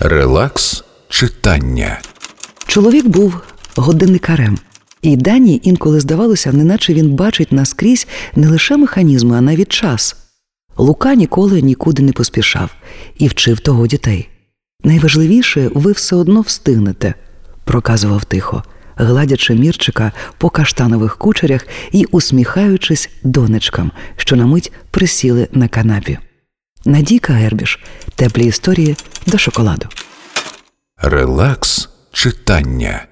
Релакс читання. Чоловік був годинникарем, і Дані інколи здавалося, неначе він бачить наскрізь не лише механізми, а навіть час. Лука ніколи нікуди не поспішав і вчив того дітей. Найважливіше, ви все одно встигнете, проказував тихо, гладячи Мірчика по каштанових кучерях і усміхаючись донечкам, що на мить присіли на канапі. Надійка Гербіш, теплі історії до шоколаду. Релакс читання.